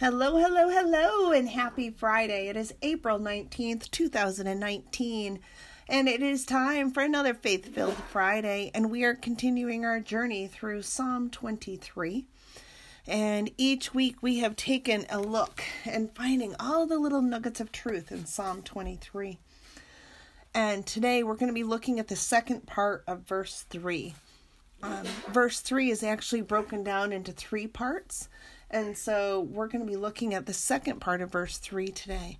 Hello, hello, hello, and happy Friday. It is April 19th, 2019, and it is time for another Faith Filled Friday, and we are continuing our journey through Psalm 23. And each week we have taken a look and finding all the little nuggets of truth in Psalm 23. And today we're going to be looking at the second part of verse 3. Um, verse 3 is actually broken down into three parts. And so we're going to be looking at the second part of verse 3 today.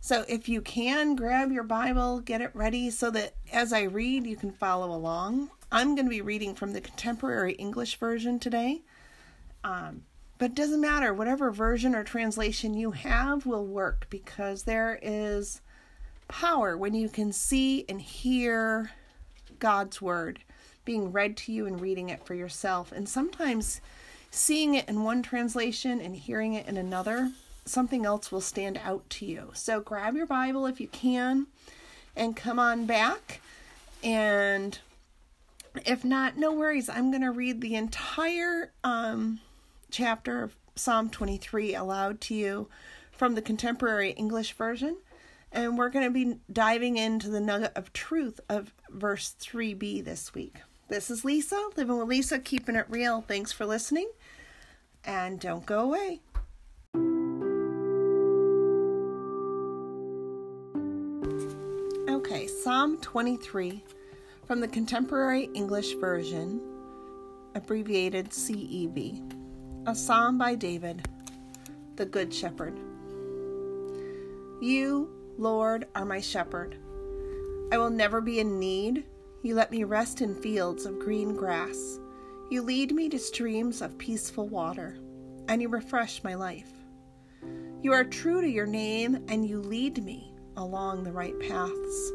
So if you can, grab your Bible, get it ready so that as I read, you can follow along. I'm going to be reading from the Contemporary English Version today. Um, but it doesn't matter, whatever version or translation you have will work because there is power when you can see and hear God's Word being read to you and reading it for yourself. And sometimes seeing it in one translation and hearing it in another, something else will stand out to you. So grab your Bible if you can and come on back. And if not, no worries. I'm going to read the entire um, chapter of Psalm 23 aloud to you from the contemporary English version. And we're going to be diving into the nugget of truth of verse 3b this week. This is Lisa, living with Lisa, keeping it real. Thanks for listening and don't go away. Okay, Psalm 23 from the Contemporary English Version, abbreviated CEV. A psalm by David, the Good Shepherd. You, Lord, are my shepherd. I will never be in need. You let me rest in fields of green grass. You lead me to streams of peaceful water, and you refresh my life. You are true to your name, and you lead me along the right paths.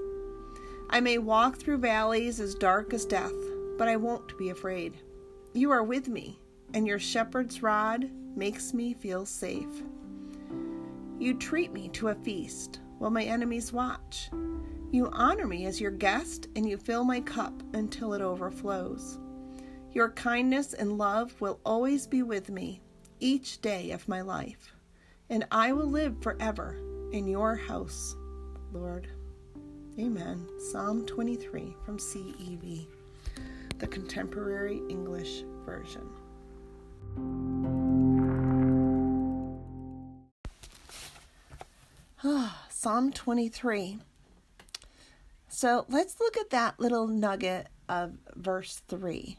I may walk through valleys as dark as death, but I won't be afraid. You are with me, and your shepherd's rod makes me feel safe. You treat me to a feast while my enemies watch. You honor me as your guest, and you fill my cup until it overflows. Your kindness and love will always be with me each day of my life, and I will live forever in your house, Lord. Amen. Psalm 23 from CEV, the Contemporary English Version. Psalm 23. So let's look at that little nugget of verse 3.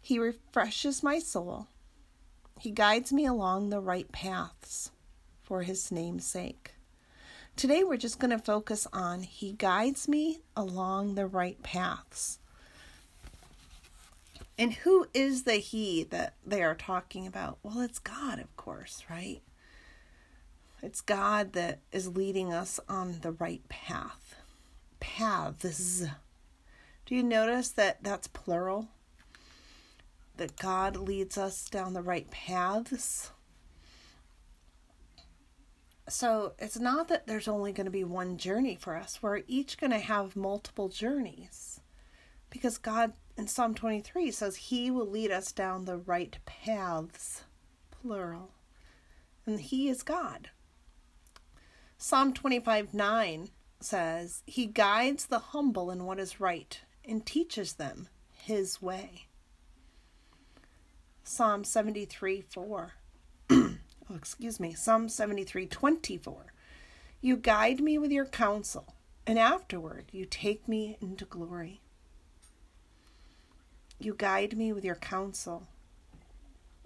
He refreshes my soul. He guides me along the right paths for his name's sake. Today we're just going to focus on He guides me along the right paths. And who is the He that they are talking about? Well, it's God, of course, right? It's God that is leading us on the right path. Paths. Do you notice that that's plural? That God leads us down the right paths. So it's not that there's only going to be one journey for us. We're each going to have multiple journeys because God in Psalm 23 says He will lead us down the right paths, plural. And He is God. Psalm 25 9 says, He guides the humble in what is right and teaches them His way. Psalm 73 4. oh, excuse me, Psalm 73 24. You guide me with your counsel, and afterward you take me into glory. You guide me with your counsel,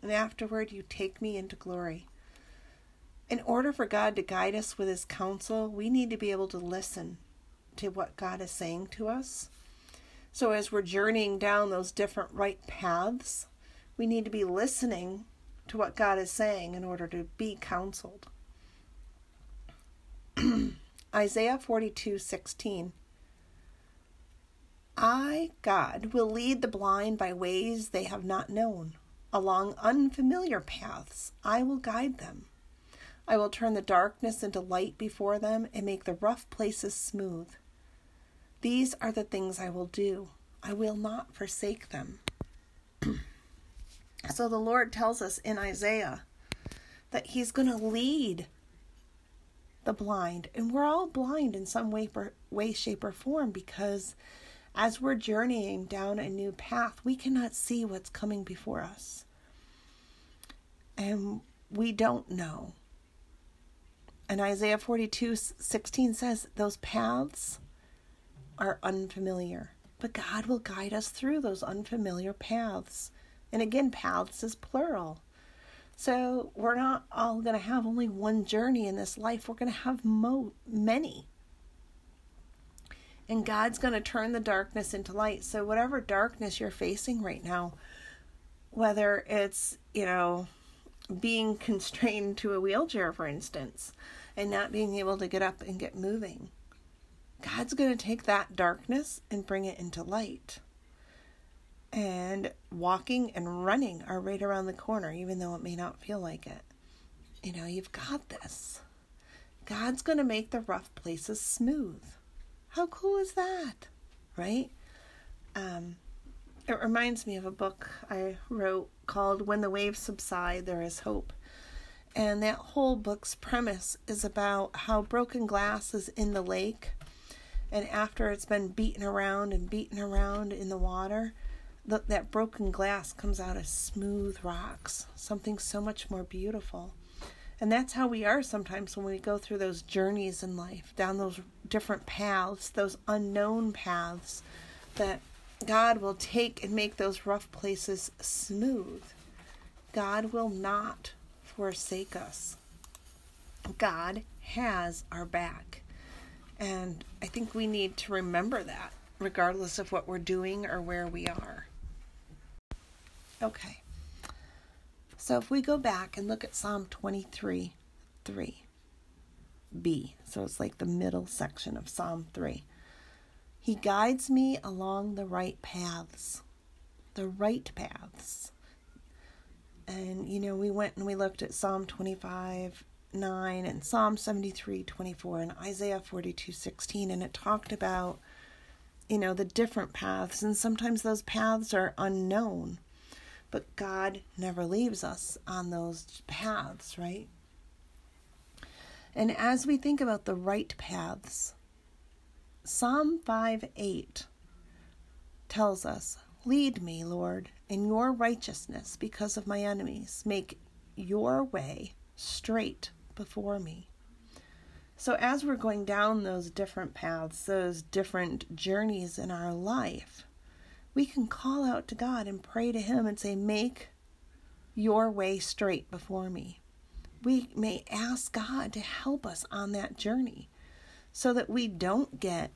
and afterward you take me into glory. In order for God to guide us with his counsel, we need to be able to listen to what God is saying to us. So, as we're journeying down those different right paths, we need to be listening to what God is saying in order to be counseled. Isaiah 42 16. I, God, will lead the blind by ways they have not known. Along unfamiliar paths, I will guide them. I will turn the darkness into light before them and make the rough places smooth. These are the things I will do. I will not forsake them. So the Lord tells us in Isaiah that He's going to lead the blind. And we're all blind in some way, way, shape, or form because as we're journeying down a new path, we cannot see what's coming before us. And we don't know. And Isaiah 42 16 says, Those paths are unfamiliar, but God will guide us through those unfamiliar paths. And again, paths is plural. So we're not all going to have only one journey in this life, we're going to have mo- many. And God's going to turn the darkness into light. So, whatever darkness you're facing right now, whether it's, you know, being constrained to a wheelchair, for instance, and not being able to get up and get moving. God's going to take that darkness and bring it into light. And walking and running are right around the corner, even though it may not feel like it. You know, you've got this. God's going to make the rough places smooth. How cool is that? Right? Um, it reminds me of a book I wrote called When the Waves Subside, There Is Hope. And that whole book's premise is about how broken glass is in the lake. And after it's been beaten around and beaten around in the water, that broken glass comes out as smooth rocks, something so much more beautiful. And that's how we are sometimes when we go through those journeys in life, down those different paths, those unknown paths that God will take and make those rough places smooth. God will not forsake us. God has our back. And I think we need to remember that, regardless of what we're doing or where we are. Okay. So if we go back and look at Psalm 23 3b, so it's like the middle section of Psalm 3. He guides me along the right paths. The right paths. And, you know, we went and we looked at Psalm 25 9 and Psalm 73 24 and Isaiah 42 16, and it talked about, you know, the different paths. And sometimes those paths are unknown, but God never leaves us on those paths, right? And as we think about the right paths, Psalm 5 8 tells us, Lead me, Lord, in your righteousness because of my enemies. Make your way straight before me. So, as we're going down those different paths, those different journeys in our life, we can call out to God and pray to Him and say, Make your way straight before me. We may ask God to help us on that journey so that we don't get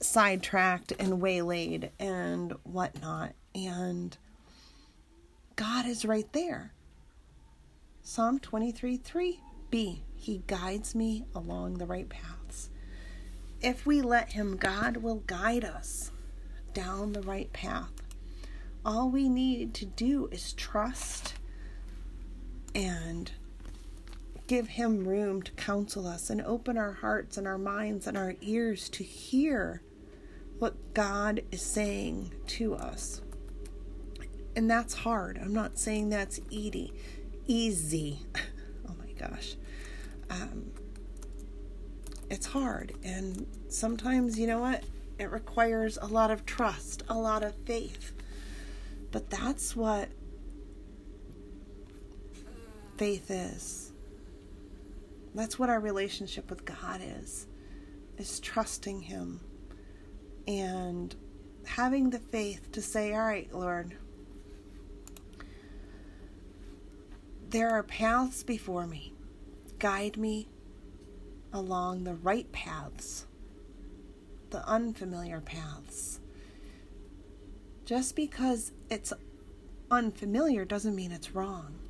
sidetracked and waylaid and whatnot. And God is right there. Psalm 23 3b, He guides me along the right paths. If we let Him, God will guide us down the right path. All we need to do is trust and give Him room to counsel us and open our hearts and our minds and our ears to hear what God is saying to us. And that's hard. I'm not saying that's easy. Easy. oh my gosh. Um, it's hard. And sometimes, you know what? It requires a lot of trust, a lot of faith. But that's what faith is. That's what our relationship with God is. Is trusting him and having the faith to say, "All right, Lord, there are paths before me. Guide me along the right paths, the unfamiliar paths. Just because it's unfamiliar doesn't mean it's wrong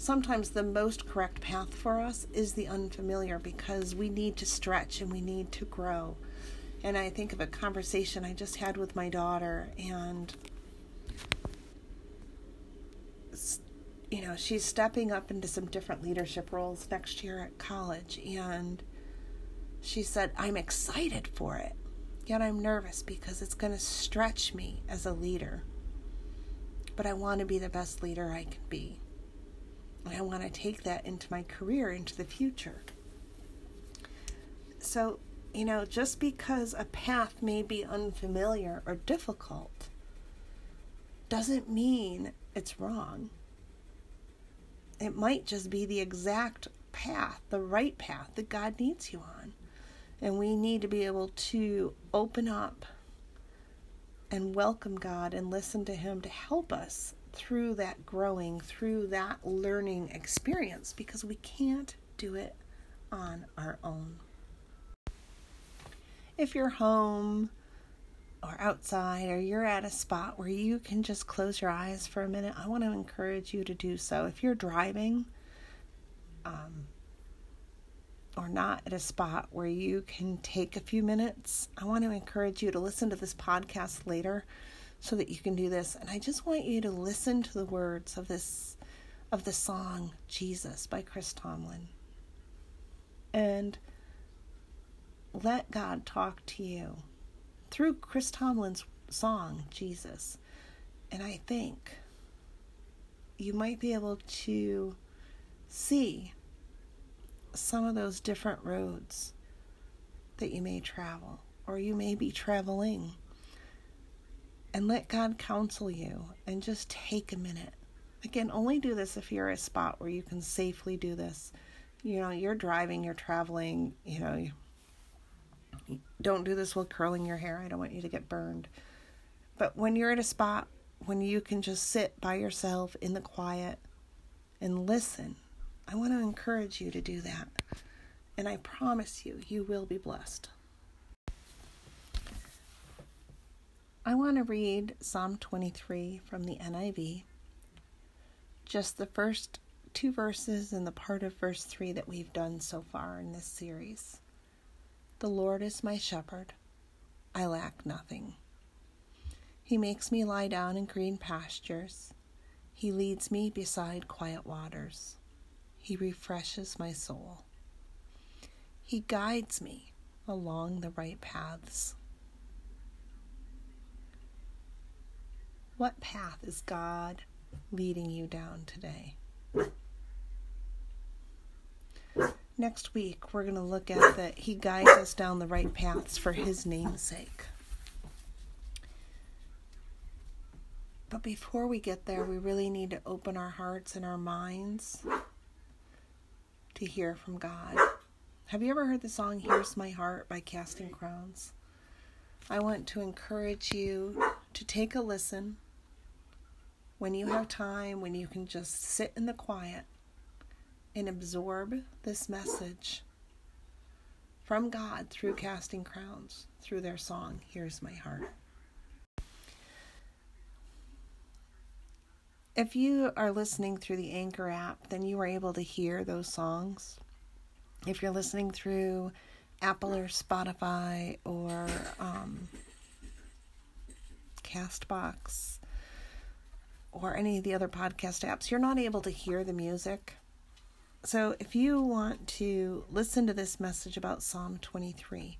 sometimes the most correct path for us is the unfamiliar because we need to stretch and we need to grow. And I think of a conversation I just had with my daughter, and you know, she's stepping up into some different leadership roles next year at college. And she said, I'm excited for it, yet I'm nervous because it's going to stretch me as a leader. But I want to be the best leader I can be. And I want to take that into my career, into the future. So, you know, just because a path may be unfamiliar or difficult doesn't mean it's wrong. It might just be the exact path, the right path that God needs you on. And we need to be able to open up and welcome God and listen to Him to help us through that growing, through that learning experience, because we can't do it on our own. If you're home or outside or you're at a spot where you can just close your eyes for a minute, I want to encourage you to do so. If you're driving, um, or not at a spot where you can take a few minutes, I want to encourage you to listen to this podcast later so that you can do this. And I just want you to listen to the words of this of the song Jesus by Chris Tomlin. And let God talk to you through Chris Tomlin's song Jesus. And I think you might be able to see some of those different roads that you may travel or you may be traveling. And let God counsel you and just take a minute. Again, only do this if you're at a spot where you can safely do this. You know, you're driving, you're traveling, you know, don't do this while curling your hair. I don't want you to get burned. But when you're at a spot when you can just sit by yourself in the quiet and listen I want to encourage you to do that. And I promise you, you will be blessed. I want to read Psalm 23 from the NIV, just the first two verses and the part of verse 3 that we've done so far in this series. The Lord is my shepherd, I lack nothing. He makes me lie down in green pastures, He leads me beside quiet waters. He refreshes my soul. He guides me along the right paths. What path is God leading you down today? Next week, we're going to look at that He guides us down the right paths for His name's sake. But before we get there, we really need to open our hearts and our minds to hear from God. Have you ever heard the song Here's My Heart by Casting Crowns? I want to encourage you to take a listen when you have time, when you can just sit in the quiet and absorb this message from God through Casting Crowns, through their song, Here's My Heart. If you are listening through the Anchor app, then you are able to hear those songs. If you're listening through Apple or Spotify or um, Castbox or any of the other podcast apps, you're not able to hear the music. So if you want to listen to this message about Psalm 23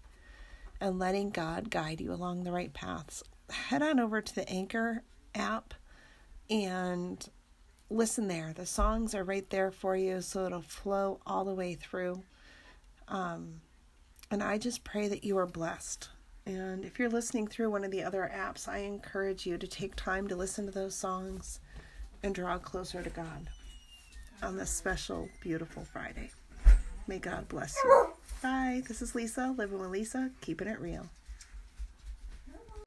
and letting God guide you along the right paths, head on over to the Anchor app and listen there. The songs are right there for you, so it'll flow all the way through. Um, and I just pray that you are blessed. And if you're listening through one of the other apps, I encourage you to take time to listen to those songs and draw closer to God on this special, beautiful Friday. May God bless you. Bye. This is Lisa, living with Lisa, keeping it real.